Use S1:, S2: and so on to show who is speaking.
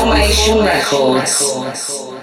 S1: Formation Records.